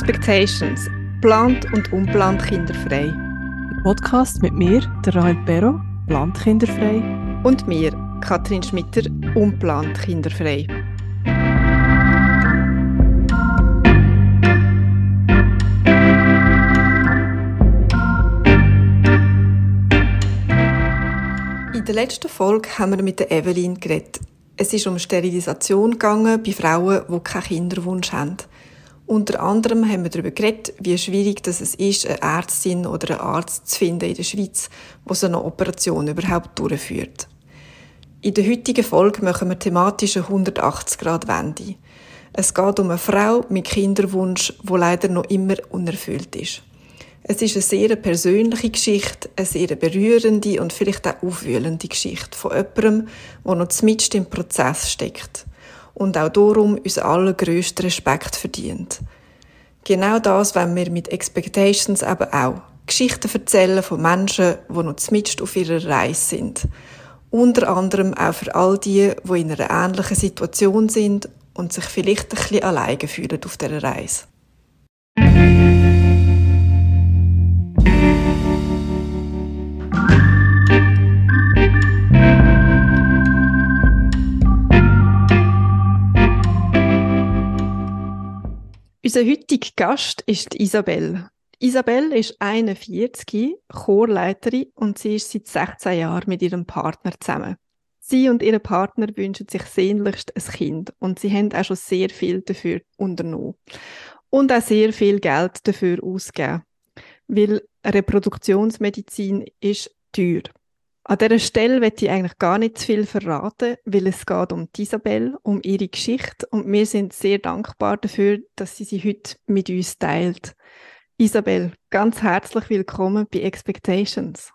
Expectations. Plant und unplant kinderfrei. Podcast mit mir, der Rahel Perro, plant kinderfrei. Und mir, Katrin Schmitter, unplant kinderfrei. In der letzten Folge haben wir mit der Evelyn geredet. Es ist um Sterilisation gegangen bei Frauen, die keinen Kinderwunsch haben. Unter anderem haben wir darüber geredet, wie schwierig es ist, eine Ärztin oder einen Arzt zu finden in der Schweiz, der so eine Operation überhaupt durchführt. In der heutigen Folge machen wir thematisch eine 180-Grad-Wende. Es geht um eine Frau mit Kinderwunsch, wo leider noch immer unerfüllt ist. Es ist eine sehr persönliche Geschichte, eine sehr berührende und vielleicht auch aufwühlende Geschichte von jemandem, der noch mitten im Prozess steckt und auch darum uns allergrößten Respekt verdient. Genau das wollen wir mit Expectations eben auch. Geschichten erzählen von Menschen, die noch mitten auf ihrer Reise sind. Unter anderem auch für all die, die in einer ähnlichen Situation sind und sich vielleicht ein bisschen alleine fühlen auf dieser Reise. Unser heutiger Gast ist Isabel. Isabel ist 41, Chorleiterin und sie ist seit 16 Jahren mit ihrem Partner zusammen. Sie und ihr Partner wünschen sich sehnlichst ein Kind und sie haben auch schon sehr viel dafür unternommen. Und auch sehr viel Geld dafür ausgegeben. Weil Reproduktionsmedizin ist teuer. An dieser Stelle möchte ich eigentlich gar nicht zu viel verraten, weil es geht um Isabel, um ihre Geschichte und wir sind sehr dankbar dafür, dass sie sie heute mit uns teilt. Isabel, ganz herzlich willkommen bei Expectations.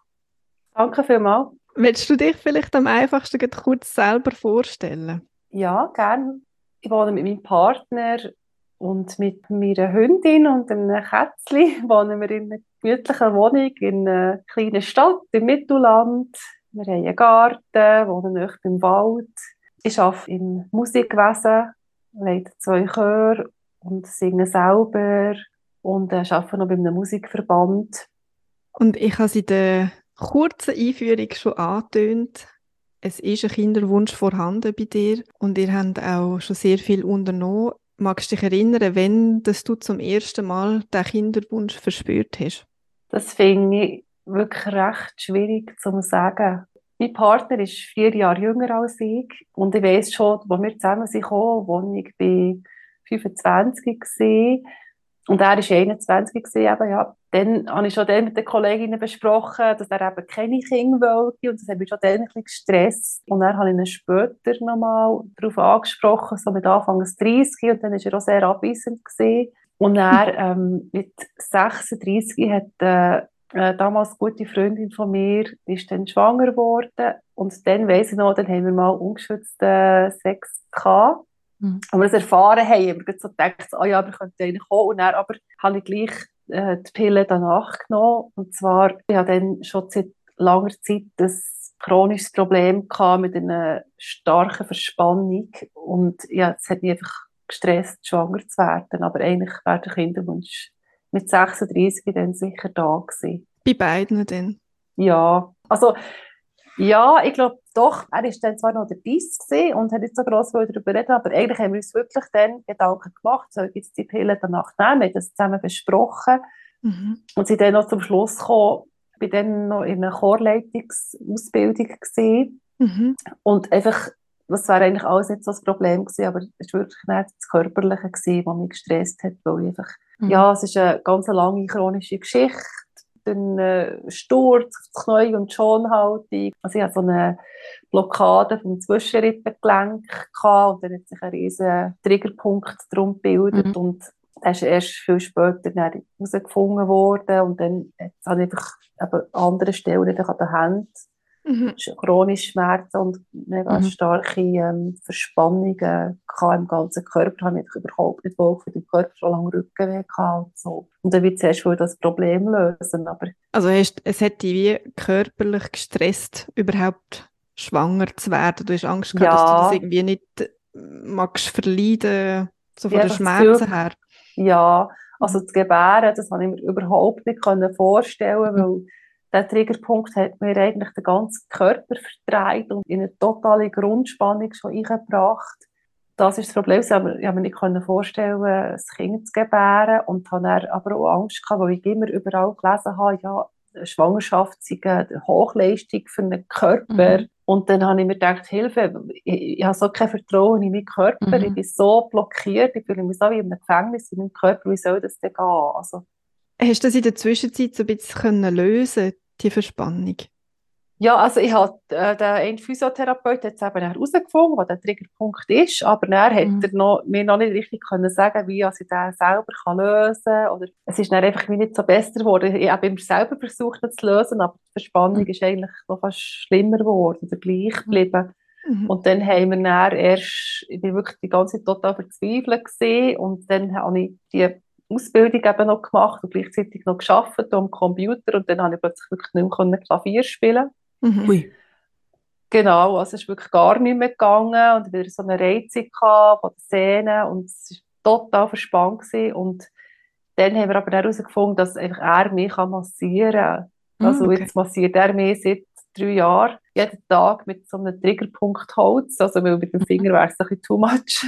Danke vielmals. Willst du dich vielleicht am einfachsten kurz selber vorstellen? Ja, gerne. Ich wohne mit meinem Partner und mit meiner Hündin und einem Kätzchen wohnen wir in einer gemütlichen Wohnung in einer kleinen Stadt im Mittelland. Wir haben einen Garten, wohnen nahe beim Wald. Ich arbeite im Musikwesen, leite zwei Chöre und singe selber und äh, arbeite noch bei einem Musikverband. Und ich habe es in der kurzen Einführung schon angetönt. Es ist ein Kinderwunsch vorhanden bei dir und ihr habt auch schon sehr viel unternommen. Magst du dich erinnern, wenn dass du zum ersten Mal den Kinderwunsch verspürt hast? Das finde ich wirklich recht schwierig zu sagen. Mein Partner ist vier Jahre jünger als ich und ich weiß schon, als wir zusammen sind, als ich bei 25 war und er war 21, eben, ja, dann habe ich schon dann mit den Kolleginnen besprochen, dass er eben keine Kinder wollte und das hat mich schon dann ein bisschen gestresst. Und dann habe ich ihn später nochmal darauf angesprochen, so mit Anfang des 30 und dann war er auch sehr abweisend gewesen. Und er ähm, mit 36 hat äh, äh, damals eine gute Freundin von mir ist dann schwanger geworden und dann weiss ich noch, dann haben wir mal ungeschützten Sex gehabt. Mhm. Und wir das erfahren haben, haben wir so gedacht, oh ja, wir könnten eigentlich kommen. Und dann aber habe ich gleich äh, die Pille danach genommen. Und zwar, ich hatte dann schon seit langer Zeit ein chronisches Problem gehabt mit einer starken Verspannung. Und ja, es hat mich einfach gestresst, schwanger zu werden. Aber eigentlich wäre der Kinderwunsch mit 36 dann sicher da gewesen. Bei beiden denn? Ja, also ja, ich glaube doch, er war dann zwar noch der Diss und hat nicht so gross darüber reden, aber eigentlich haben wir uns wirklich dann Gedanken gemacht, soll jetzt die Pille danach nehmen, wir haben das zusammen besprochen mhm. und sind dann noch zum Schluss gekommen, ich war dann noch in einer Chorleitungsausbildung gesehen mhm. und einfach, das wäre eigentlich alles nicht so das Problem gewesen, aber es war wirklich nicht das Körperliche gewesen, was mich gestresst hat, weil ich einfach, mhm. ja, es ist eine ganz lange chronische Geschichte einen äh, Sturz auf das Knie und Schonhaltung. Also ich hatte so eine Blockade vom Zwischenrippengelenk und dann hat sich ein riesiger Triggerpunkt drum gebildet mhm. und das ist erst viel später herausgefunden worden und dann habe ich einfach an anderen Stellen an den Händen mhm. chronische Schmerzen und mega mhm. starke ähm, Verspannungen im ganzen Körper. Habe ich überhaupt nicht wohl für den Körper schon lange Rückenweh gehabt und so. Und dann wird zuerst wohl das Problem lösen. Aber also hast, es hat dich wie körperlich gestresst, überhaupt schwanger zu werden. Du hast Angst gehabt, ja. dass du das irgendwie nicht magst verleiden, so von ja, den Schmerzen her. Ja, Also das Gebären, das konnte ich mir überhaupt nicht vorstellen, weil der Triggerpunkt hat mir eigentlich den ganzen Körper verdreht und in eine totale Grundspannung schon eingebracht. Das ist das Problem. Ich konnte mir nicht vorstellen, ein Kind zu gebären und habe aber auch Angst gehabt, weil ich immer überall gelesen habe, ja, Schwangerschaft sei eine Hochleistung für einen Körper. Mhm. Und dann habe ich mir gedacht, Hilfe, ich, ich habe so kein Vertrauen in meinen Körper, mhm. ich bin so blockiert, ich fühle mich so wie in einem Gefängnis in meinem Körper, wie soll das denn gehen? Also, Hast du das in der Zwischenzeit so ein bisschen lösen die Verspannung? Ja, also ich habe äh, den einen Physiotherapeut jetzt eben herausgefunden, was der Triggerpunkt ist, aber er hat mhm. er noch, mir noch nicht richtig können sagen, wie ich den selber kann lösen kann. Oder es ist dann einfach nicht so besser geworden. Ich habe immer selber versucht, ihn zu lösen, aber die Verspannung mhm. ist eigentlich noch fast schlimmer geworden oder gleich mhm. geblieben. Mhm. Und dann haben wir dann erst, ich bin wirklich die ganze Zeit total verzweifelt gesehen und dann habe ich die Ausbildung eben noch gemacht und gleichzeitig noch geschafft am Computer und dann habe ich plötzlich wirklich nicht mehr Klavier spielen mhm. Ui. Genau, also es ist wirklich gar nicht mehr gegangen und wieder so eine Reizung von der Szene und es war total verspannt gewesen. und dann haben wir aber herausgefunden, dass einfach er mich massieren kann. Mhm, also okay. jetzt massiert er mich seit drei Jahren jeden Tag mit so einem Triggerpunkt Holz, also weil mit dem Finger wäre es ein bisschen too much.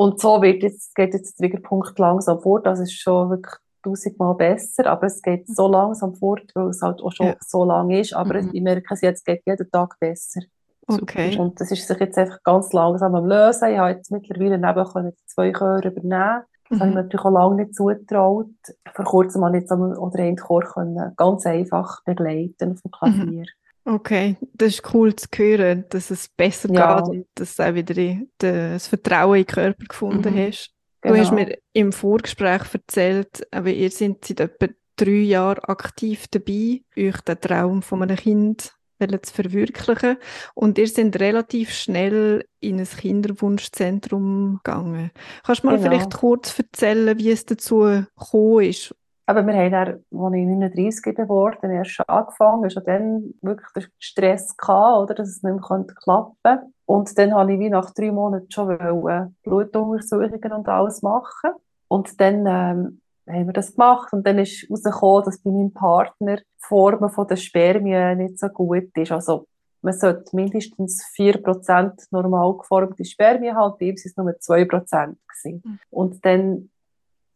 Und so wird jetzt, geht jetzt der Triggerpunkt langsam fort. Das ist schon wirklich tausendmal besser, aber es geht so langsam fort, weil es halt auch schon ja. so lang ist. Aber mhm. ich merke es jetzt, geht jeden Tag besser. Okay. Und das ist sich jetzt einfach ganz langsam am Lösen. Ich habe jetzt mittlerweile neben die zwei Chöre übernehmen. Das mhm. habe ich mir natürlich auch lange nicht zugetraut. Vor kurzem habe ich jetzt oder einen Chor können ganz einfach begleiten auf dem Klavier. Mhm. Okay, das ist cool zu hören, dass es besser ja. geht und dass du auch wieder das Vertrauen in den Körper gefunden mhm. hast. Genau. Du hast mir im Vorgespräch erzählt, aber ihr seid seit etwa drei Jahren aktiv dabei, euch den Traum von einem Kind zu verwirklichen. Und ihr seid relativ schnell in ein Kinderwunschzentrum gegangen. Kannst du mal genau. vielleicht kurz erzählen, wie es dazu gekommen ist aber wir haben dann, als ich 39 geworden erst schon angefangen, schon dann wirklich den Stress gehabt, oder, dass es nicht mehr klappen konnte. Und dann habe ich wie nach drei Monaten schon Blutuntersuchungen und alles machen. Und dann ähm, haben wir das gemacht und dann ist herausgekommen, dass bei meinem Partner die Form der Spermien nicht so gut ist. Also man sollte mindestens 4% normal geformte Spermien haben, bei ihm waren es nur 2%. Gewesen. Mhm. Und dann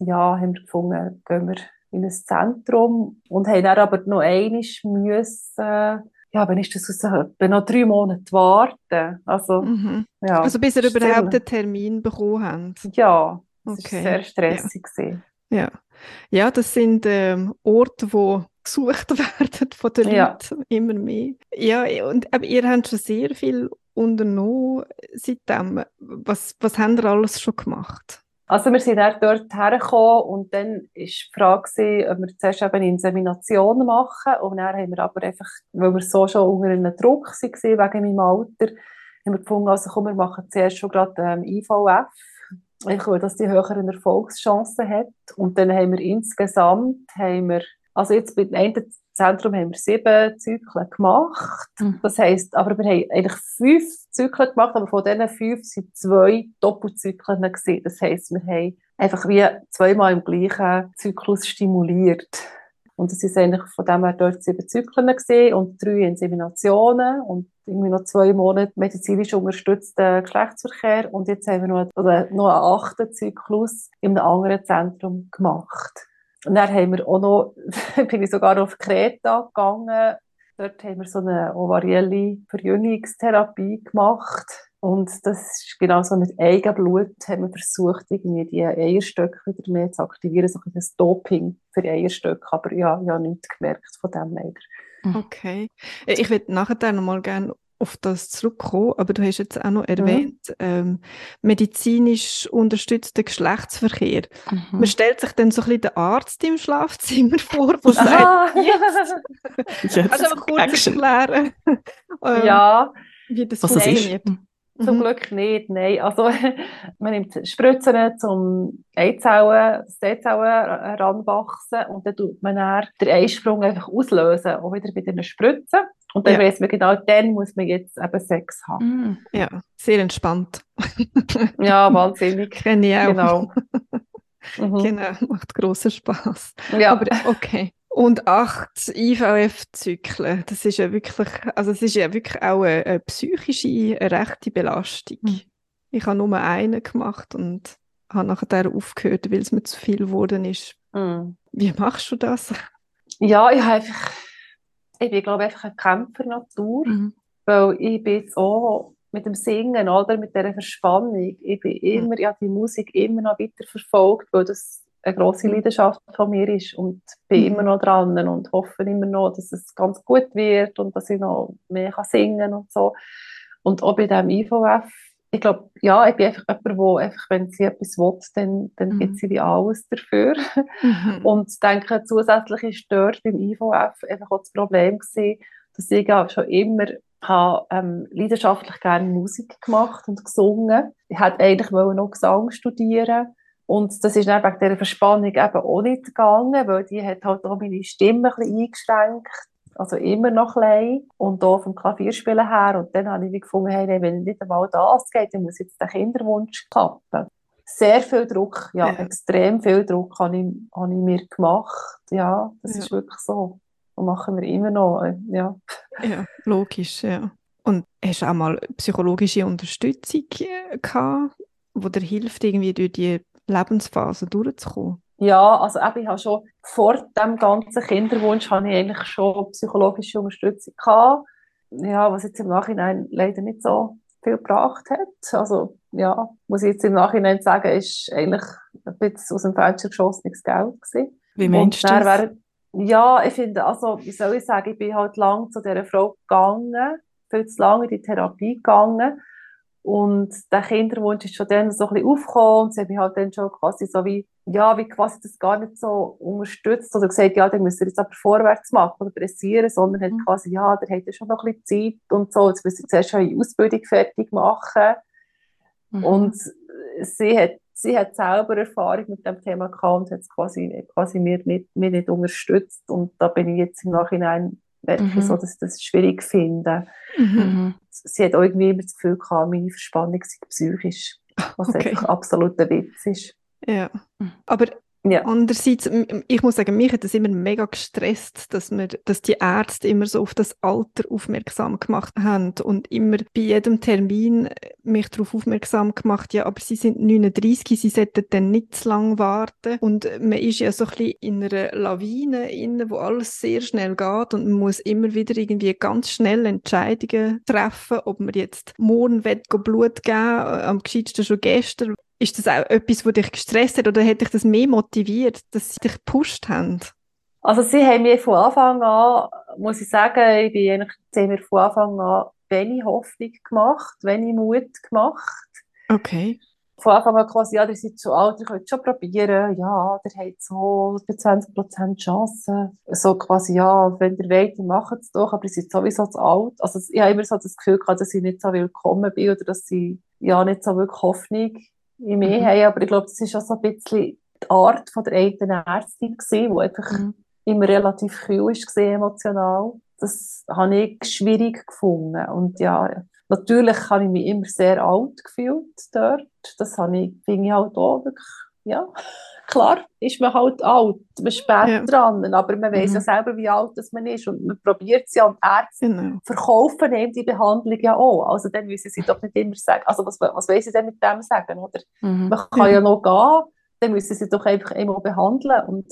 ja, haben wir gefunden, gehen wir in ein Zentrum und haben dann aber noch einmal müssen, ja, wenn ist das so, noch drei Monate warten. Also, mhm. ja, also bis ihr überhaupt einen Termin bekommen habt? Ja, das okay. war sehr stressig. Ja. ja. ja, das sind ähm, Orte, die gesucht werden von den ja. Leuten immer mehr. Ja, und aber ihr habt schon sehr viel unternommen seitdem. Was, was habt ihr alles schon gemacht? Also wir sind dann dort hergekommen und dann war die Frage, ob wir zuerst eben eine Insemination machen. Und dann haben wir aber einfach, weil wir so schon unter einem Druck waren wegen meinem Alter, haben wir gefunden, also komm, wir machen zuerst schon gerade ähm, IVF, weil das die höheren Erfolgschancen hat. Und dann haben wir insgesamt, haben wir, also jetzt bei den Zentrum haben wir sieben Zyklen gemacht. Mhm. Das heisst, aber wir haben eigentlich fünf Zyklen gemacht, aber von diesen fünf sind zwei Doppelzyklen gewesen. Das heisst, wir haben einfach wie zweimal im gleichen Zyklus stimuliert. Und das ist eigentlich von dem her dort sieben Zyklen gesehen und drei Inseminationen und irgendwie noch zwei Monate medizinisch unterstützten Geschlechtsverkehr. Und jetzt haben wir noch, oder noch einen achten Zyklus in einem anderen Zentrum gemacht. Und dann haben wir auch noch, bin ich sogar auf Kreta gegangen. Dort haben wir so eine ovarielle Verjüngungstherapie gemacht. Und das ist genau so mit Eigenblut haben wir versucht, irgendwie die Eierstöcke wieder mehr zu aktivieren, so ein Doping für Eierstöcke. Aber ja, habe nichts gemerkt von dem leider. Okay. Ich würde nachher noch mal gerne auf das zurückkommen, aber du hast jetzt auch noch erwähnt, mhm. ähm, medizinisch unterstützter Geschlechtsverkehr. Mhm. Man stellt sich dann so ein bisschen den Arzt im Schlafzimmer vor, der sagt, jetzt. jetzt. Also kurz Action. erklären, ähm, ja. wie das Was funktioniert. Das Zum mhm. Glück nicht, nein. Also, man nimmt Spritzen zum Eizellen, das Eizellen heranwachsen und dann tut man dann den Eisprung einfach auslösen, auch wieder bei den Spritzen. Und dann ja. weiß man genau, dann muss man jetzt eben Sex haben. Mm, ja, sehr entspannt. ja, wahnsinnig. Kenne ich auch. Genau. Mhm. Genau, macht grossen Spaß. Ja. Aber okay. Und acht IVF-Zyklen, das ist ja wirklich, also es ist ja wirklich auch eine, eine psychische, eine rechte Belastung. Mhm. Ich habe nur einen gemacht und habe nachher aufgehört, weil es mir zu viel geworden ist. Mhm. Wie machst du das? Ja, ich habe einfach, ich bin glaube ich einfach eine Kämpfernatur, mhm. weil ich bin jetzt auch mit dem Singen oder mit dieser Verspannung, ich bin immer, ja die Musik immer noch weiter verfolgt, weil das eine große mhm. Leidenschaft von mir ist und bin mhm. immer noch dran und hoffe immer noch, dass es ganz gut wird und dass ich noch mehr kann singen und so. Und auch bei diesem IVF, ich glaube, ja, ich bin einfach jemand, wo einfach, wenn sie etwas will, dann, dann mhm. gibt sie wie alles dafür. Mhm. Und ich denke, zusätzlich ist dort beim IVF einfach auch das Problem gewesen, dass ich auch schon immer habe, ähm, leidenschaftlich gerne Musik gemacht und gesungen. Ich wollte eigentlich noch Gesang studieren und das ist dann wegen dieser Verspannung eben auch nicht gegangen, weil die hat halt auch meine Stimme ein bisschen eingeschränkt. Also immer noch klein und auch vom Klavierspielen her. Und dann habe ich gefunden, hey, wenn nicht einmal das geht, dann muss jetzt der Kinderwunsch klappen. Sehr viel Druck, ja, ja. extrem viel Druck habe ich, habe ich mir gemacht. Ja, das ja. ist wirklich so. Und machen wir immer noch, äh, ja. Ja, logisch, ja. Und hast du auch mal psychologische Unterstützung äh, gehabt, die dir hilft, irgendwie durch die Lebensphase durchzukommen? Ja, also eben, ich habe schon vor dem ganzen Kinderwunsch habe ich eigentlich schon psychologische Unterstützung gehabt. Ja, was jetzt im Nachhinein leider nicht so viel gebracht hat. Also ja, muss ich jetzt im Nachhinein sagen, ist eigentlich ein bisschen aus dem Fenster geschossenes Geld gewesen. Wie meinst du das? Ja, ich finde, also wie soll ich sagen, ich bin halt lang zu dieser Frau gegangen, viel zu lange in die Therapie gegangen und der Kinderwunsch ist schon dann so ein bisschen aufgekommen und sie haben mich halt dann schon quasi so wie, ja, wie quasi das gar nicht so unterstützt oder gesagt, ja, dann müsst ihr jetzt aber vorwärts machen oder pressieren, sondern hat mhm. quasi, ja, da habt ihr schon noch ein bisschen Zeit und so, jetzt müsst ihr zuerst schon eine Ausbildung fertig machen. Mhm. Und sie hat, sie hat selber Erfahrung mit dem Thema gehabt und hat es quasi, quasi mir, nicht, mir nicht unterstützt und da bin ich jetzt im Nachhinein wirklich mhm. so, dass ich das schwierig finde. Mhm. Sie hat auch irgendwie immer das Gefühl gehabt, meine Verspannung sei psychisch, was okay. einfach absoluter Witz ist. Ja, aber ja. Andererseits, ich muss sagen, mich hat das immer mega gestresst, dass, wir, dass die Ärzte immer so auf das Alter aufmerksam gemacht haben und immer bei jedem Termin äh, mich darauf aufmerksam gemacht, ja, aber sie sind 39, sie sollten dann nicht zu lange warten und man ist ja so ein bisschen in einer Lawine inne, wo alles sehr schnell geht und man muss immer wieder irgendwie ganz schnell Entscheidungen treffen, ob man jetzt morgen Blut geben will, am gescheitsten schon gestern, ist das auch etwas, was dich gestresst hat oder hat dich das mehr motiviert, dass sie dich gepusht haben? Also sie haben mir von Anfang an, muss ich sagen, ich bin eigentlich, sie haben mir von Anfang an wenig Hoffnung gemacht, wenig Mut gemacht. Okay. Von Anfang an quasi, ja, ihr seid zu alt, ihr könnt schon probieren, ja, ihr habt so 20% Chancen. So quasi, ja, wenn ihr wollt, dann macht es doch, aber ihr seid sowieso zu alt. Also ich habe immer so das Gefühl gehabt, dass ich nicht so willkommen bin oder dass sie ja nicht so wirklich Hoffnung mir mhm. haben. Aber ich glaube, das ist auch so ein bisschen die Art von der eigenen Ärztin gewesen, die einfach mhm. immer relativ kühl war, emotional. Das habe ich schwierig gefunden. Und ja, natürlich habe ich mich immer sehr alt gefühlt dort. Das habe ich, finde ich halt auch wirklich, ja, klar ist man halt alt, man ist spät ja. dran, aber man weiß mhm. ja selber, wie alt das man ist und man probiert es ja und Ärzte genau. verkaufen eben die Behandlung ja auch, also dann müssen sie doch nicht immer sagen, also was, was wollen sie denn mit dem sagen, oder? Mhm. Man kann ja. ja noch gehen, dann müssen sie doch einfach einmal behandeln und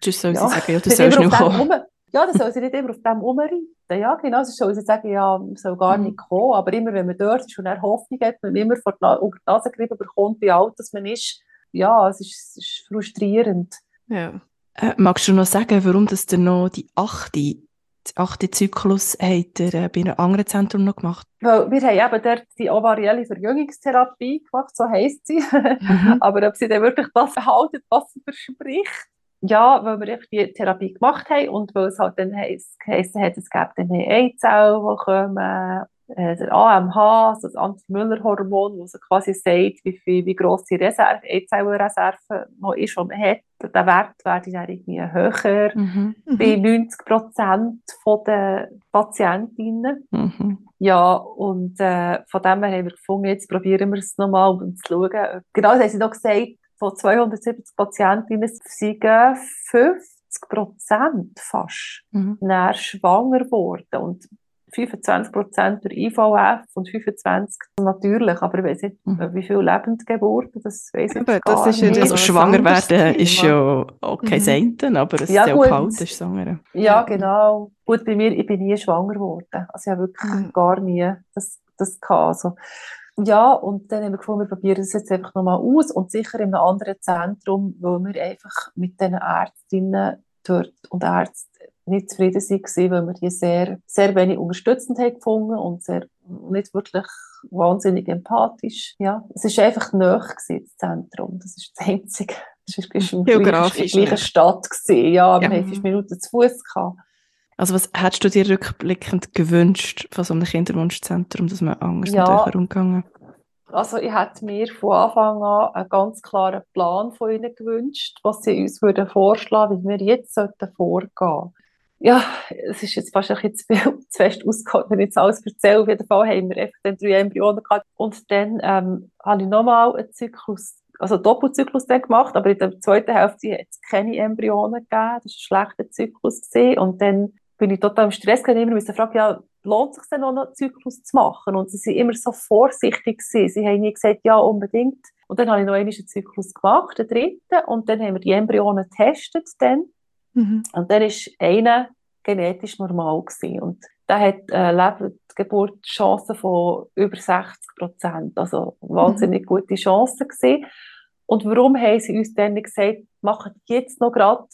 Tschüss sollen ja, sie sagen, ja, du sollst noch kommen. Ja, dann soll sie nicht immer auf dem rumreiten. Ja, genau, sie soll sie sagen, ja, man soll gar mhm. nicht kommen. Aber immer, wenn man dort ist und er Hoffnung hat, man immer vor die, Nase gerieben bekommt, wie alt das man ist, ja, es ist, es ist frustrierend. Ja. Äh, magst du noch sagen, warum das denn noch die achte, die achte Zyklus hat er äh, bei einem anderen Zentrum noch gemacht? Weil wir haben eben dort die ovarielle Verjüngungstherapie gemacht, so heisst sie. Mhm. Aber ob sie dann wirklich das behalten, was sie verspricht, ja, weil wir die Therapie gemacht haben und weil es halt dann heisst, hat, es gäbe dann Eizellen, die kommen äh, der AMH, also das Anti-Müller-Hormon, das quasi sagt, wie, viel, wie gross die Reserve, Eizellreserve noch ist, die man hat. Der Wert wäre dann irgendwie höher mhm. bei 90 Prozent der Patientinnen. Mhm. Ja, und äh, von dem her haben wir gefunden, jetzt probieren wir es nochmal, um zu schauen. Genau, das haben sie noch gesagt, von 270 Patientinnen sind 50 Prozent fast mhm. schwanger geworden. Und 25 Prozent durch IVF und 25 natürlich, aber ich weiß nicht, mhm. wie viele Lebendgeburten, das weiß ich aber das ist ja nicht. Also schwanger werden ist ja auch kein mhm. Senten, aber es ja, ist ja auch kalt, ist schwanger. Ja, genau. Gut, bei mir, ich bin nie schwanger geworden. Also ich habe wirklich mhm. gar nie das, das gehabt. Also, ja, und dann haben wir gefunden, wir probieren das jetzt einfach nochmal aus und sicher in einem anderen Zentrum, wo wir einfach mit den Ärztinnen dort und Ärzten nicht zufrieden waren, weil wir die sehr, sehr wenig unterstützend haben gefunden und sehr, nicht wirklich wahnsinnig empathisch. Ja, es war einfach näher das Zentrum. Das ist das Einzige. Es war in der gleichen Stadt. Gewesen. Ja, wir ja. haben fünf Minuten zu Fuß gehabt. Also was hättest du dir rückblickend gewünscht von so einem Kinderwunschzentrum, dass man anders ja. mit euch umgegangen? Also ich hätte mir von Anfang an einen ganz klaren Plan von ihnen gewünscht, was sie uns würden vorschlagen, wie wir jetzt sollten vorgehen ja, es ist jetzt fast ein bisschen zu, zu fest ausgeholt, wenn ich jetzt alles erzähle. Auf jeden Fall haben wir einfach dann drei Embryonen gehabt. Und dann ähm, habe ich nochmal einen Zyklus, also einen Doppelzyklus dann gemacht, aber in der zweiten Hälfte hat es keine Embryonen gegeben. Das war ein schlechter Zyklus. Gewesen. Und dann bin ich total im Stress gewesen, immer müssen fragen, ja, lohnt es sich denn noch einen Zyklus zu machen? Und sie waren immer so vorsichtig gewesen. Sie haben nie gesagt, ja, unbedingt. Und dann habe ich noch einen Zyklus gemacht, den dritten, und dann haben wir die Embryonen getestet dann. Mhm. Und der ist einer genetisch normal gewesen. Und der hat eine Lebensgeburtschance von über 60 Prozent. Also wahnsinnig mhm. gute Chance gewesen. Und warum haben sie uns dann gesagt, machen jetzt noch gerade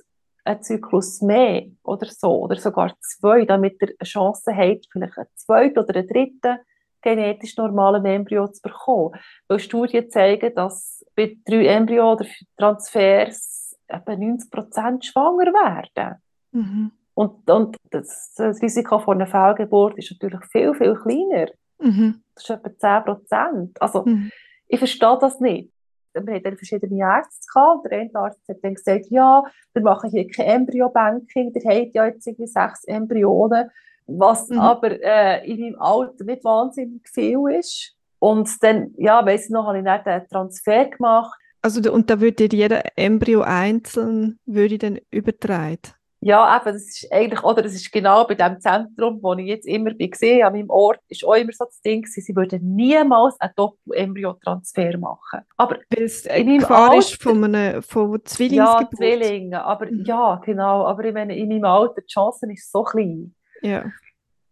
einen Zyklus mehr oder so, oder sogar zwei, damit ihr eine Chance habt, vielleicht einen zweiten oder einen dritten genetisch normalen Embryo zu bekommen. Weil Studien zeigen, dass bei drei Embryo- oder Transfers etwa 90 Prozent schwanger werden. Mhm. Und, und das, das, Risiko von einer Fehlgeburt ist natürlich viel, viel kleiner. Mhm. Das ist etwa 10 Prozent. Also, mhm. ich verstehe das nicht. Wir hatten verschiedene Ärzte gehabt. Der eine Arzt hat dann gesagt, ja, wir machen hier kein Embryo-Banking, der hat ja jetzt irgendwie sechs Embryonen, was mhm. aber äh, in meinem Alter nicht wahnsinnig viel ist. Und dann, ja, weiss ich noch, habe ich dann den Transfer gemacht also und da würde jeder Embryo einzeln würde dann übertragen? Ja, eben, das ist eigentlich, oder das ist genau bei dem Zentrum, wo ich jetzt immer bin gesehen, an meinem Ort, ist auch immer so das Ding sie würden niemals einen Doppel-Embryo-Transfer machen. Aber Weil es in meinem Gefahr Alter, ist von, einem, von Zwillingsgeburt. Ja, Zwillinge, aber mhm. ja, genau, aber ich meine, in meinem Alter, die Chance ist so klein. Ja.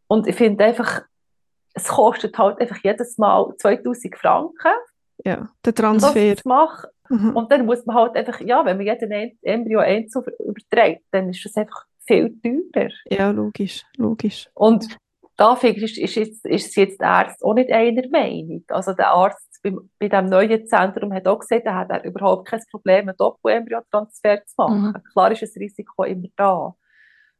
Und ich finde einfach, es kostet halt einfach jedes Mal 2000 Franken. Ja, der Transfer. Das mache, Mhm. Und dann muss man halt einfach, ja, wenn man jeden Embryo einzeln überträgt, dann ist das einfach viel teurer. Ja, logisch, logisch. Und da ist, ist, jetzt, ist jetzt der Arzt auch nicht einer Meinung. Also der Arzt bei, bei diesem neuen Zentrum hat auch gesagt, er hat überhaupt kein Problem, einen Doppel-Embryo-Transfer zu machen. Mhm. Klar ist das Risiko immer da.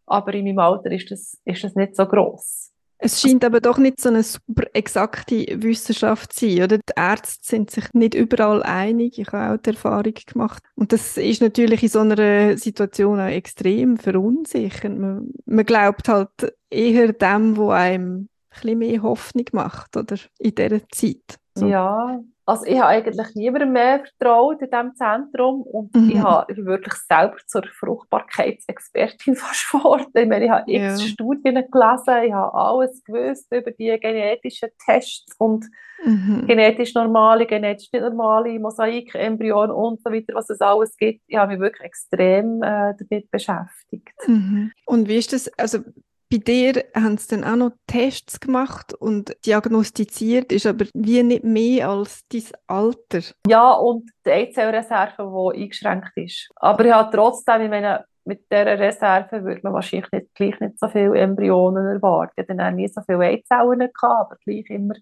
Aber in meinem Alter ist das, ist das nicht so gross. Es scheint aber doch nicht so eine super exakte Wissenschaft zu sein, oder? Die Ärzte sind sich nicht überall einig. Ich habe auch die Erfahrung gemacht. Und das ist natürlich in so einer Situation auch extrem verunsichernd. Man, man glaubt halt eher dem, wo einem ein bisschen mehr Hoffnung macht, oder? In dieser Zeit. So. Ja, also ich habe eigentlich niemandem mehr vertraut in diesem Zentrum und mhm. ich habe wirklich selber zur Fruchtbarkeitsexpertin fast geworden. Ich, meine, ich habe ja. x Studien gelesen, ich habe alles gewusst über die genetischen Tests und mhm. genetisch normale, genetisch nicht normale, Mosaik, Embryonen und so weiter, was es alles gibt. Ich habe mich wirklich extrem äh, damit beschäftigt. Mhm. Und wie ist das, also bei dir haben sie dann auch noch Tests gemacht und diagnostiziert, ist aber wie nicht mehr als dein Alter. Ja, und die Eizellreserve, die eingeschränkt ist. Aber habe trotzdem, ich meine, mit dieser Reserve würde man wahrscheinlich nicht, gleich nicht so viele Embryonen erwarten. Ich hatte nie so viele Eizellen, gehabt, aber gleich immer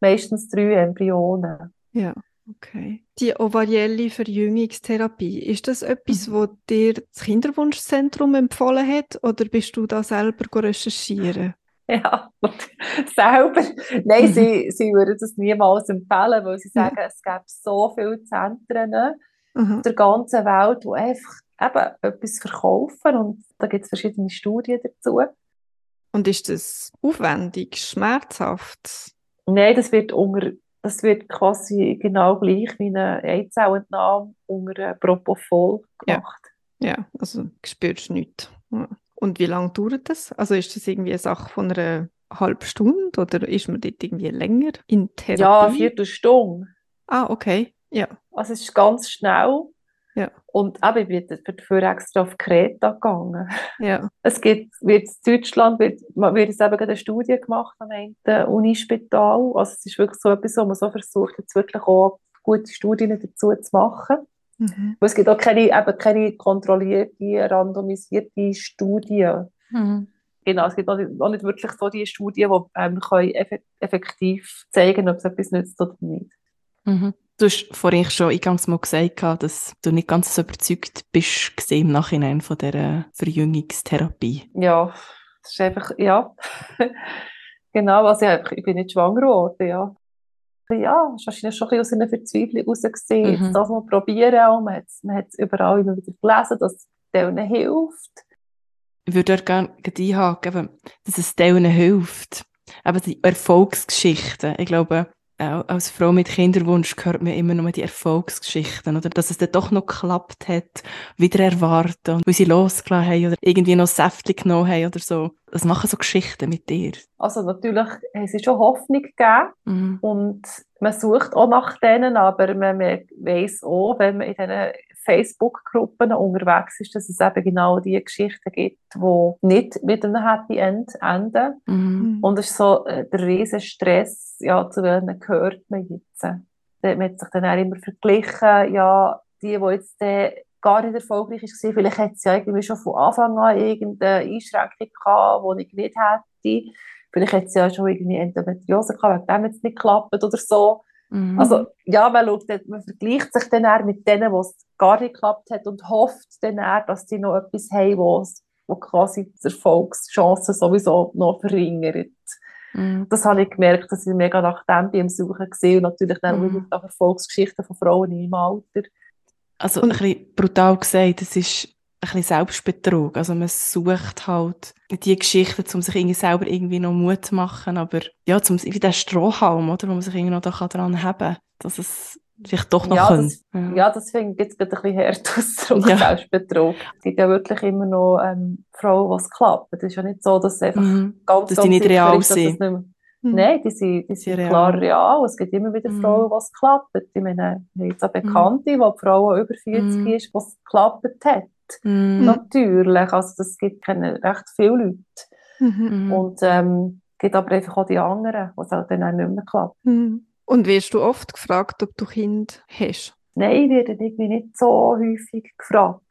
meistens drei Embryonen. Ja. Okay. Die ovarielle Verjüngungstherapie, ist das etwas, mhm. wo dir das Kinderwunschzentrum empfohlen hat oder bist du da selber recherchieren? Ja, selber. Nein, mhm. sie, sie würden das niemals empfehlen, weil sie sagen, mhm. es gibt so viele Zentren mhm. der ganzen Welt, die einfach eben etwas verkaufen und da gibt es verschiedene Studien dazu. Und ist das aufwendig, schmerzhaft? Nein, das wird unter das wird quasi genau gleich wie eine Eizellentnahme unter Propofol gemacht. Ja, ja also spürst du nichts. Ja. Und wie lange dauert das? Also ist das irgendwie eine Sache von einer halben Stunde oder ist man dort irgendwie länger in Therapie? Ja, eine Viertelstunde. Ah, okay. Ja. Also es ist ganz schnell. Ja. Und eben, ich bin dafür extra auf Kreta gegangen. Ja. Es gibt, wird in Deutschland wird, wird es eben eine Studie gemacht am einen Unispital. Also es ist wirklich so etwas, wo man so versucht, jetzt wirklich auch gute Studien dazu zu machen. Mhm. es gibt auch keine, eben keine kontrollierte, randomisierte Studien. Mhm. Genau, es gibt auch nicht, auch nicht, wirklich so die Studien, die ähm, können effektiv zeigen ob es etwas nützt oder nicht. Mhm. Du hast vorhin schon eingangs mal gesagt, dass du nicht ganz so überzeugt bist im Nachhinein von dieser Verjüngungstherapie. Ja, das ist einfach, ja. genau, also ich, ich bin nicht schwanger geworden, ja. Ja, es ist wahrscheinlich schon ein bisschen aus einer Verzweiflung herausgesehen, mhm. das mal probieren. Und man hat es man überall immer wieder gelesen, dass es denen hilft. Ich würde dort gerne einhaken, dass es denen hilft. Aber die Erfolgsgeschichten, ich glaube, auch als Frau mit Kinderwunsch hört man immer nur die Erfolgsgeschichten, oder? Dass es dann doch noch geklappt hat, wieder erwarten, und wie sie losgelassen haben oder irgendwie noch Säftchen genommen haben oder so. Was machen so Geschichten mit dir? Also natürlich haben sie schon Hoffnung gegeben mhm. und man sucht auch nach denen, aber man, man weiss auch, wenn man in diesen Facebook-Gruppen unterwegs ist, dass es eben genau die Geschichten gibt, die nicht mit einem Happy End enden. Mhm. Und es ist so äh, der riesige Stress, ja, zu welchen gehört man jetzt. Man hat sich dann auch immer verglichen, ja, die, die jetzt äh, gar nicht erfolgreich war, vielleicht hat sie ja irgendwie schon von Anfang an irgendeine Einschränkung gehabt, die ich nicht hätte. Vielleicht hat sie ja schon irgendwie Endometriose gehabt, wegen dem jetzt nicht geklappt oder so. Mhm. Also, ja, man, schaut, man vergleicht sich dann eher mit denen, wo es gar nicht geklappt hat und hofft dann eher, dass sie noch etwas haben, wo, wo quasi die Erfolgschancen sowieso noch verringert. Mhm. Das habe ich gemerkt, dass ich mega nach dem beim Suchen gesehen und natürlich dann mhm. nach Erfolgsgeschichten von Frauen in meinem Alter. Also ein bisschen brutal gesagt, es ist ein bisschen Selbstbetrug. Also man sucht halt die Geschichten, um sich irgendwie selber irgendwie noch Mut zu machen, aber ja, zum, wie der Strohhalm, oder, wo man sich irgendwie noch daran haben kann, dass es vielleicht doch noch ja, können. Das, ja. ja, das finde ich jetzt ein bisschen hart Ausdruck, ja. Selbstbetrug. Es gibt ja wirklich immer noch ähm, Frauen, die es klappt. Es ist ja nicht so, dass es einfach mhm. ganz Dass die nicht real ist, sind. Mhm. Nein, die sind, die sind real. klar real. Es gibt immer wieder mhm. Frauen, wo es klappt. Ich meine, ich habe jetzt eine mhm. Bekannte, mhm. wo die Frau über 40 mhm. ist, wo es geklappt hat. Mhm. Natürlich, also das gibt recht viele Leute. Mhm. Und ähm, gibt aber einfach auch die anderen, wo es halt dann auch nicht mehr klappt. Mhm. Und wirst du oft gefragt, ob du Kind hast? Nein, ich werde irgendwie nicht so häufig gefragt.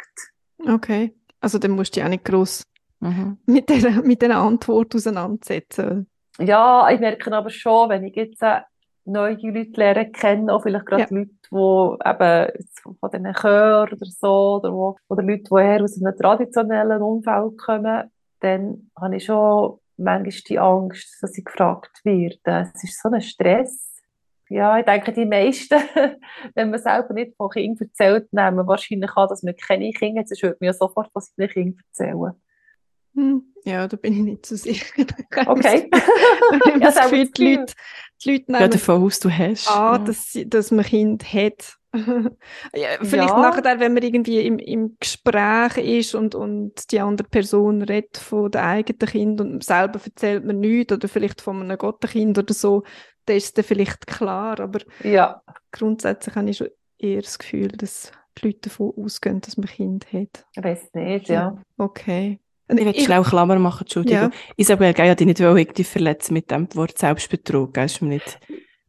Okay, also dann musst du dich auch nicht gross mhm. mit dieser mit der Antwort auseinandersetzen. Ja, ich merke aber schon, wenn ich jetzt äh, neue Leute lernen kennen, auch vielleicht gerade ja. Leute, die eben von diesen Chören oder so, oder, wo, oder Leute, die eher aus einem traditionellen Umfeld kommen, dann habe ich schon manchmal die Angst, dass ich gefragt werde. Es ist so ein Stress. Ja, ich denke, die meisten, wenn man selber nicht von Kindern erzählt, nehmen wahrscheinlich an, dass man keine Kinder hat, sonst würde man ja sofort von seinen Kindern erzählen. Ja, da bin ich nicht so sicher. Okay. ich habe das Gefühl, die Leute, die Leute nehmen ja, davon aus, du hast. Ah, ja. dass, dass man Kind hat. ja, vielleicht ja. nachher, wenn man irgendwie im, im Gespräch ist und, und die andere Person redet von dem eigenen Kind und selber erzählt man nichts oder vielleicht von einem Gottenkind oder so, dann ist es dann vielleicht klar. Aber ja. grundsätzlich habe ich schon eher das Gefühl, dass die Leute davon ausgehen, dass man Kind hat. Ich weiß nicht, ja. Okay. Ich will schnell Klammer machen, Entschuldigung. Ja. Isabel, ich habe dich nicht irgendwie verletzen mit dem Wort Selbstbetrug. Ist mir nicht...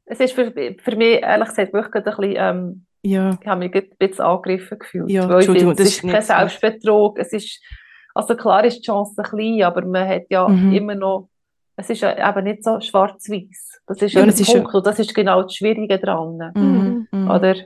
Es ist für, für mich, ehrlich gesagt, wirklich ein bisschen, ähm, ja. ich habe mich ein bisschen angegriffen gefühlt. Ja, weil Entschuldigung, finde, es ist kein Selbstbetrug. Es ist, also klar ist die Chance klein, aber man hat ja mhm. immer noch, es ist ja eben nicht so schwarz-weiß. Das ist ja, ja der Punkt und das ist genau das Schwierige daran. Mhm. Mhm. Oder?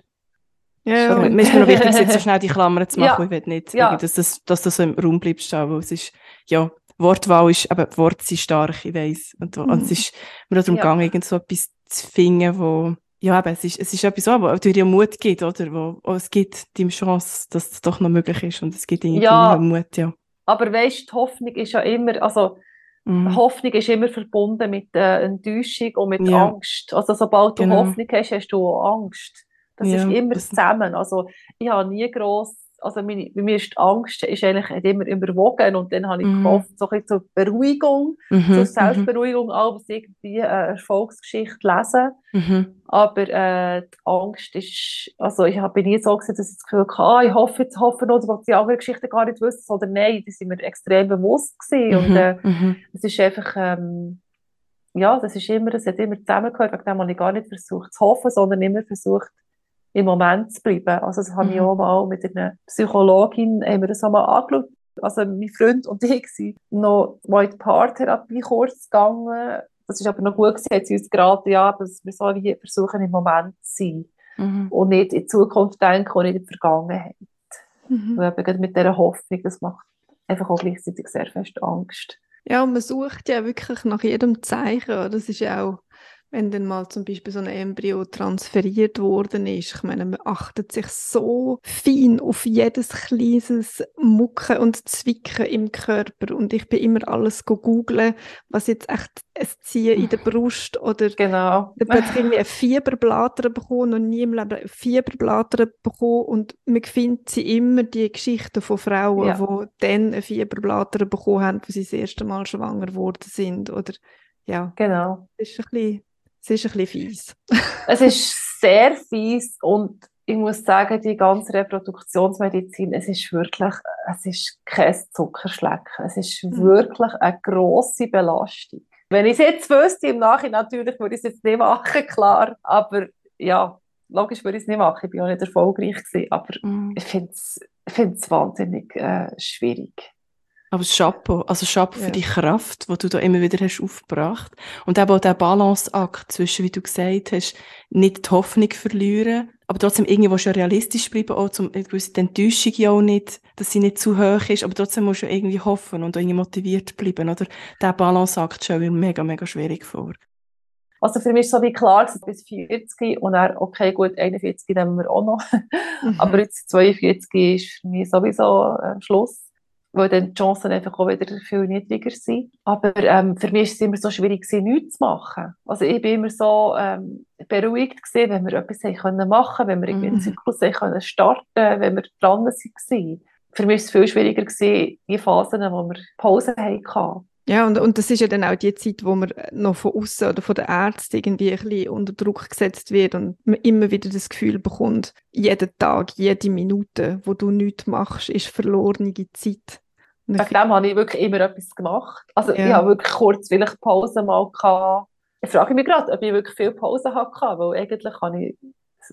Ja, ja. Mir ist mir noch wichtig, jetzt so schnell die Klammern zu machen. Ja. Ich will nicht, ja. dass, das, dass das so im Raum bleibt stehen, weil es ist, ja, Wortwahl ist, aber Worte sind stark, ich weiss. Und, mhm. und es ist mir darum ja. gegangen, irgend so etwas zu finden, wo, ja, aber es ist, es ist etwas, wo dir ja Mut gibt, oder? Wo, wo es gibt die Chance, dass es doch noch möglich ist und es gibt irgendwie ja. Mut, ja. Aber weißt, die Hoffnung ist ja immer, also, Mhm. Hoffnung ist immer verbunden mit äh, Enttäuschung und mit Ja. Angst. Also sobald du Genau. Hoffnung hast, hast du auch Angst. Das Ja, ist immer das- zusammen. Also ich habe nie gross, also meine, bei mir ist die Angst ist eigentlich immer überwogen und dann habe ich Mhm. gehofft, so ein bisschen zur Beruhigung, Mhm, zur mhm, Selbstberuhigung, abends irgendwie eine Erfolgsgeschichte lesen. mhm. Aber äh, die Angst ist, also ich habe nie so gesehen, dass ich das Gefühl hatte, ah, ich hoffe jetzt, hoffe noch, dass die anderen Geschichten gar nicht wissen, oder nein, die sind mir extrem bewusst gewesen. Und Mhm, äh, mhm. es ist einfach, ähm, ja, das ist immer, das hat immer zusammengehört, wegen dem habe ich gar nicht versucht zu hoffen, sondern immer versucht, im Moment zu bleiben. Also das habe ich Mhm. auch mal mit einer Psychologin, haben wir das auch mal angeschaut, also mein Freund und ich sind noch mal in die Paartherapie-Kurs gegangen. Das ist aber noch gut gewesen, hat sie uns geraten, ja, dass wir so wie versuchen, im Moment zu sein Mhm. und nicht in die Zukunft denken und nicht in die Vergangenheit. Mhm. Und eben gerade mit dieser Hoffnung, das macht einfach auch gleichzeitig sehr fest Angst. Ja, und man sucht ja wirklich nach jedem Zeichen. Das ist ja auch, wenn dann mal zum Beispiel so ein Embryo transferiert worden ist. Ich meine, man achtet sich so fein auf jedes kleines Mucken und Zwicken im Körper. Und ich bin immer alles go googlen, was jetzt echt ein Ziehen in der Brust oder Genau. dann plötzlich irgendwie ein Fieberblatter bekommen, noch nie im Leben ein Fieberblatter bekommen und man findet sie immer die Geschichten von Frauen, Ja. die dann ein Fieberblatter bekommen haben, wo sie das erste Mal schwanger geworden sind oder ja, Genau. es ist ein bisschen, es ist ein bisschen fies. Es ist sehr fies und ich muss sagen, die ganze Reproduktionsmedizin, es ist wirklich, es ist kein Zuckerschlecken. Es ist Mhm. wirklich eine grosse Belastung. Wenn ich es jetzt wüsste, im Nachhinein natürlich würde ich es jetzt nicht machen, klar. Aber ja, logisch würde ich es nicht machen. Ich bin auch nicht erfolgreich gewesen. Aber Mhm. ich finde es wahnsinnig äh, schwierig. Aber Chapeau, also Chapeau Ja. für die Kraft, die du da immer wieder hast aufgebracht. Und eben auch der Balanceakt zwischen, wie du gesagt hast, nicht die Hoffnung verlieren, aber trotzdem irgendwo schon realistisch bleiben, auch zum, eine gewisse Enttäuschung ja auch nicht, dass sie nicht zu hoch ist, aber trotzdem musst du irgendwie hoffen und irgendwie motiviert bleiben, oder? Der Balanceakt stelle ich mir mega, mega schwierig vor. Also für mich ist so wie klar, bis 40 und dann, okay, gut, 41 nehmen wir auch noch. Aber jetzt 42 ist für mich sowieso äh, Schluss, weil dann die Chancen einfach auch wieder viel niedriger sind. Aber ähm, für mich ist es immer so schwierig, gewesen, nichts zu machen. Also ich bin immer so ähm, beruhigt gewesen, wenn wir etwas haben können machen, wenn wir irgendwie einen Mhm. Zyklus haben können starten, wenn wir dran waren. Für mich ist es viel schwieriger gewesen, die Phasen, wo wir Pause hatten. Ja, und, und das ist ja dann auch die Zeit, wo man noch von außen oder von den Ärzten irgendwie ein bisschen unter Druck gesetzt wird und man immer wieder das Gefühl bekommt, jeden Tag, jede Minute, wo du nichts machst, ist verlorene Zeit. Wegen dem habe ich wirklich immer etwas gemacht. Also Ja. ich habe wirklich kurz vielleicht Pause mal gehabt. Ich frage mich gerade, ob ich wirklich viel Pause hatte, weil eigentlich habe ich,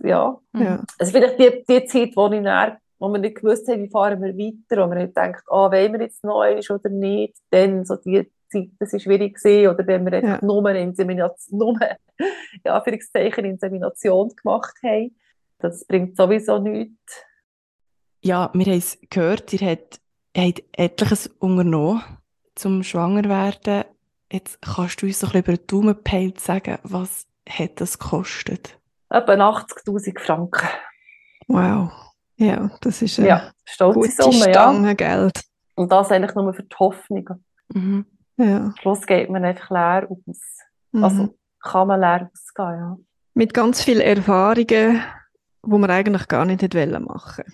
ja, Ja. also vielleicht die, die Zeit, wo ich dann, wo wir nicht gewusst haben, wie fahren wir weiter, wo man nicht denkt, ah, wollen wir jetzt noch einmal oder nicht, dann so die Zeit, das war schwierig gewesen, oder wenn wir Ja. nur eine Insemination, nur, ja, Anführungszeichen, Insemination gemacht haben. Das bringt sowieso nichts. Ja, wir haben es gehört, ihr habt, habt etliches unternommen zum Schwangerwerden. Jetzt kannst du uns so ein bisschen über den Daumen gepeilt sagen, was hat das gekostet? Etwa 80'000 Franken. Wow. Ja, das ist eine Ja, gute Summe, ja. Geld. Und das eigentlich nur für die Hoffnung. Mhm. Ja. Schluss geht man einfach leer aus. Mhm. Also kann man leer ausgehen, ja. Mit ganz vielen Erfahrungen, wo man eigentlich gar nicht hätte machen.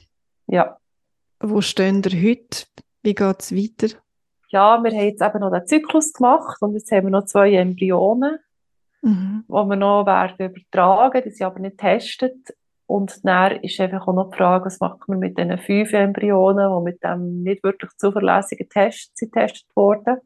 Ja. Wo stehen ihr heute? Wie geht es weiter? Ja, wir haben jetzt eben noch den Zyklus gemacht und jetzt haben wir noch zwei Embryonen, Mhm. die wir noch werden übertragen, die sind aber nicht getestet. Und dann ist einfach auch noch die Frage, was macht man mit diesen fünf Embryonen, die mit dem nicht wirklich zuverlässigen Test getestet wurden.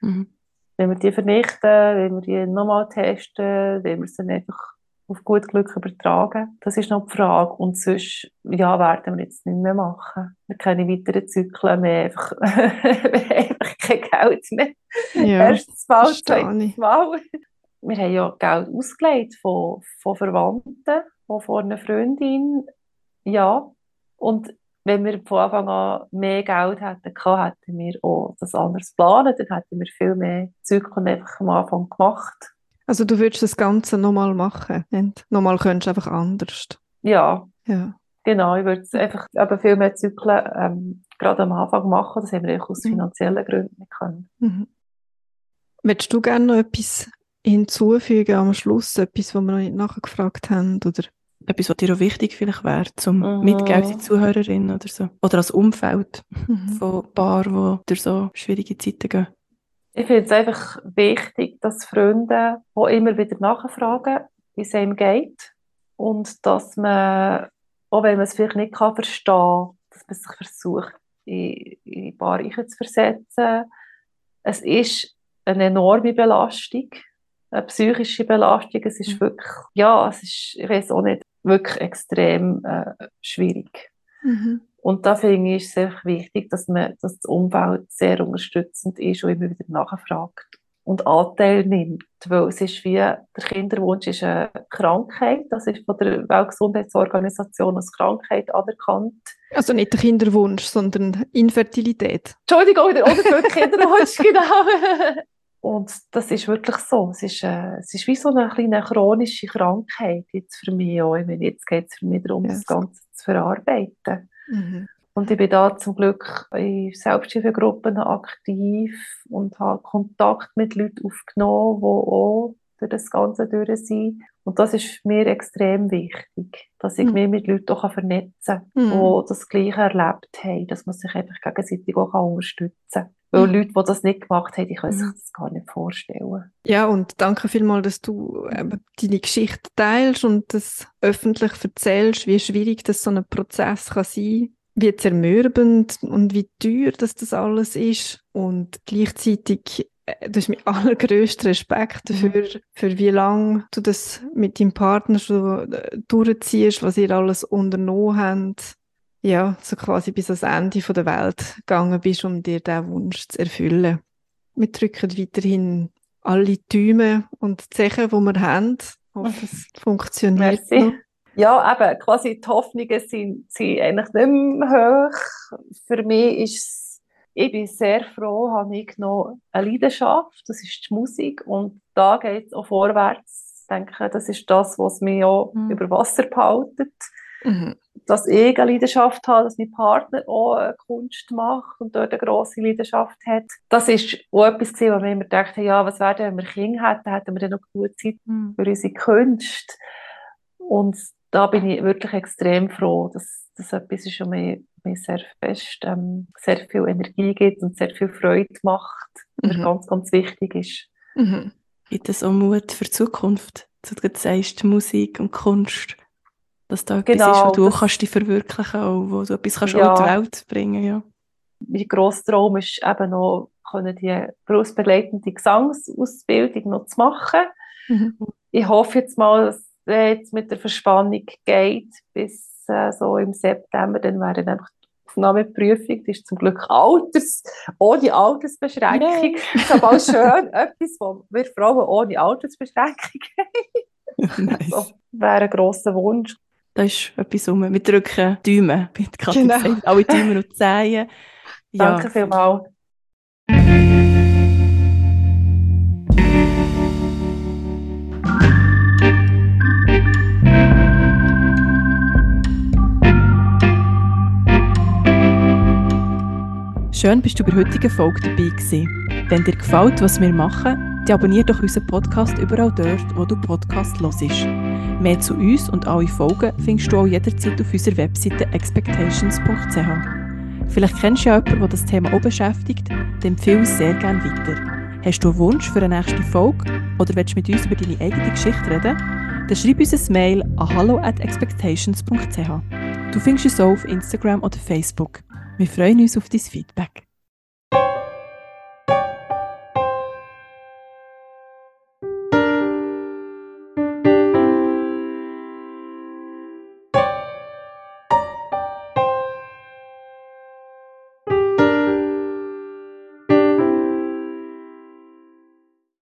Mhm. Wenn wir die vernichten, wenn wir die nochmal testen, wenn wir sie dann einfach auf gut Glück übertragen. Das ist noch die Frage. Und sonst, ja, werden wir jetzt nicht mehr machen. Wir keine weiteren Zyklen mehr, einfach, wir haben einfach kein Geld mehr. Ja, Erstes Mal, zweites. Mal. Wir haben ja Geld ausgelegt von, von Verwandten, von, von einer Freundin. Ja. Und wenn wir von Anfang an mehr Geld hätten gehabt, hätten wir auch das anders planen. Dann hätten wir viel mehr Zyklen einfach am Anfang gemacht. Also du würdest das Ganze nochmal machen und nochmal könntest du einfach anders. Ja, Ja. genau. Ich würde es einfach eben viel mehr Zyklen ähm, gerade am Anfang machen. Das haben wir eigentlich aus Mhm. finanziellen Gründen nicht können. Mhm. Möchtest du gerne noch etwas hinzufügen am Schluss, etwas, was wir noch nicht nachgefragt haben? Oder? Etwas, was dir auch wichtig vielleicht wäre, zum Mhm. Mitgeben als Zuhörerin oder so. Oder als Umfeld Mhm. von Paaren, die durch so schwierige Zeiten gehen. Ich finde es einfach wichtig, dass Freunde auch immer wieder nachfragen, wie es einem geht. Und dass man, auch wenn man es vielleicht nicht kann verstehen kann, dass man sich versucht, in, in die Paar zu versetzen. Es ist eine enorme Belastung, eine psychische Belastung. Es ist Mhm. wirklich, ja, es ist, ich weiß auch nicht, wirklich extrem äh, schwierig. Mhm. Und da finde ich es sehr wichtig, dass, man, dass das Umfeld sehr unterstützend ist und immer wieder nachfragt und Anteil nimmt. Weil es ist wie, der Kinderwunsch ist eine Krankheit, das ist von der Weltgesundheitsorganisation als Krankheit anerkannt. Also nicht der Kinderwunsch, sondern Infertilität. Entschuldigung, oder, die Kinderwunsch, genau. Und das ist wirklich so. Es ist, äh, es ist wie so eine kleine chronische Krankheit jetzt für mich auch. Ich meine, jetzt geht es für mich darum, Ja. das Ganze zu verarbeiten. Mhm. Und ich bin da zum Glück in Selbsthilfegruppen aktiv und habe Kontakt mit Leuten aufgenommen, die auch durch das Ganze durch sind. Und das ist mir extrem wichtig, dass ich Mhm. mich mit Leuten auch vernetzen kann, Mhm. die das Gleiche erlebt haben, dass man sich einfach gegenseitig auch unterstützen kann. Weil Mhm. Leute, die das nicht gemacht haben, die können sich Mhm. das gar nicht vorstellen. Ja, und danke vielmals, dass du eben deine Geschichte teilst und das öffentlich erzählst, wie schwierig das so ein Prozess kann sein, wie zermürbend und wie teuer das, das alles ist. Und gleichzeitig, äh, du hast mit allergrößten Respekt dafür, für wie lange du das mit deinem Partner schon äh, durchziehst, was ihr alles unternommen habt. Ja, so quasi bis ans Ende von der Welt gegangen bist, um dir diesen Wunsch zu erfüllen. Wir drücken weiterhin alle Däume und Zeichen, die wir haben. Ich hoffe, es funktioniert. Ja, eben, quasi die Hoffnungen sind, sind eigentlich nicht mehr hoch. Für mich ist es, ich bin sehr froh, habe ich noch eine Leidenschaft, das ist die Musik und da geht es auch vorwärts. Ich denke, das ist das, was mich auch Mhm. über Wasser behaltet. Mhm. Dass ich eine Leidenschaft habe, dass mein Partner auch äh, Kunst macht und dort eine grosse Leidenschaft hat. Das ist auch etwas wo wir immer gedacht haben, ja, was wäre denn, wenn wir Kinder hätten, hätten wir dann noch genug Zeit Mhm. für unsere Kunst. Und da bin ich wirklich extrem froh, dass das etwas ist, was mir, mir sehr fest, ähm, sehr viel Energie gibt und sehr viel Freude macht. Und Mhm. ganz, ganz wichtig ist. Mhm. Gibt es auch Mut für die Zukunft? Du sagst, Musik und Kunst. Dass da etwas Genau, ist, wo du das- kannst dich verwirklichen auch, wo du etwas kannst Ja. auch in die Welt bringen ja. Mein grosser Traum ist eben noch, können die berufsbegleitende Gesangsausbildung noch zu machen. Mhm. Ich hoffe jetzt mal, dass es jetzt mit der Verspannung geht bis äh, so im September, dann wäre einfach die Aufnahmeprüfung, die ist zum Glück Alters, ohne Altersbeschränkung. Das ist aber auch schön, etwas, wo wir Frauen ohne Altersbeschränkung haben. nice. So, wäre ein grosser Wunsch. Da ist etwas rum. Wir drücken Däume, wie Katja Genau. gesagt. Alle Däume und Zehen. Ja. Danke vielmals. Schön, bist du bei der heutigen Folge dabei gewesen. Wenn dir gefällt, was wir machen, dann abonniere doch unseren Podcast überall dort, wo du Podcast hörst. Mehr zu uns und alle Folgen findest du auch jederzeit auf unserer Webseite expectations.ch. Vielleicht kennst du ja jemanden, der das Thema auch beschäftigt, dann empfehle uns sehr gerne weiter. Hast du einen Wunsch für eine nächste Folge oder willst du mit uns über deine eigene Geschichte reden? Dann schreib uns ein Mail an hallo at expectations.ch. Du findest uns auch auf Instagram oder Facebook. Wir freuen uns auf dein Feedback.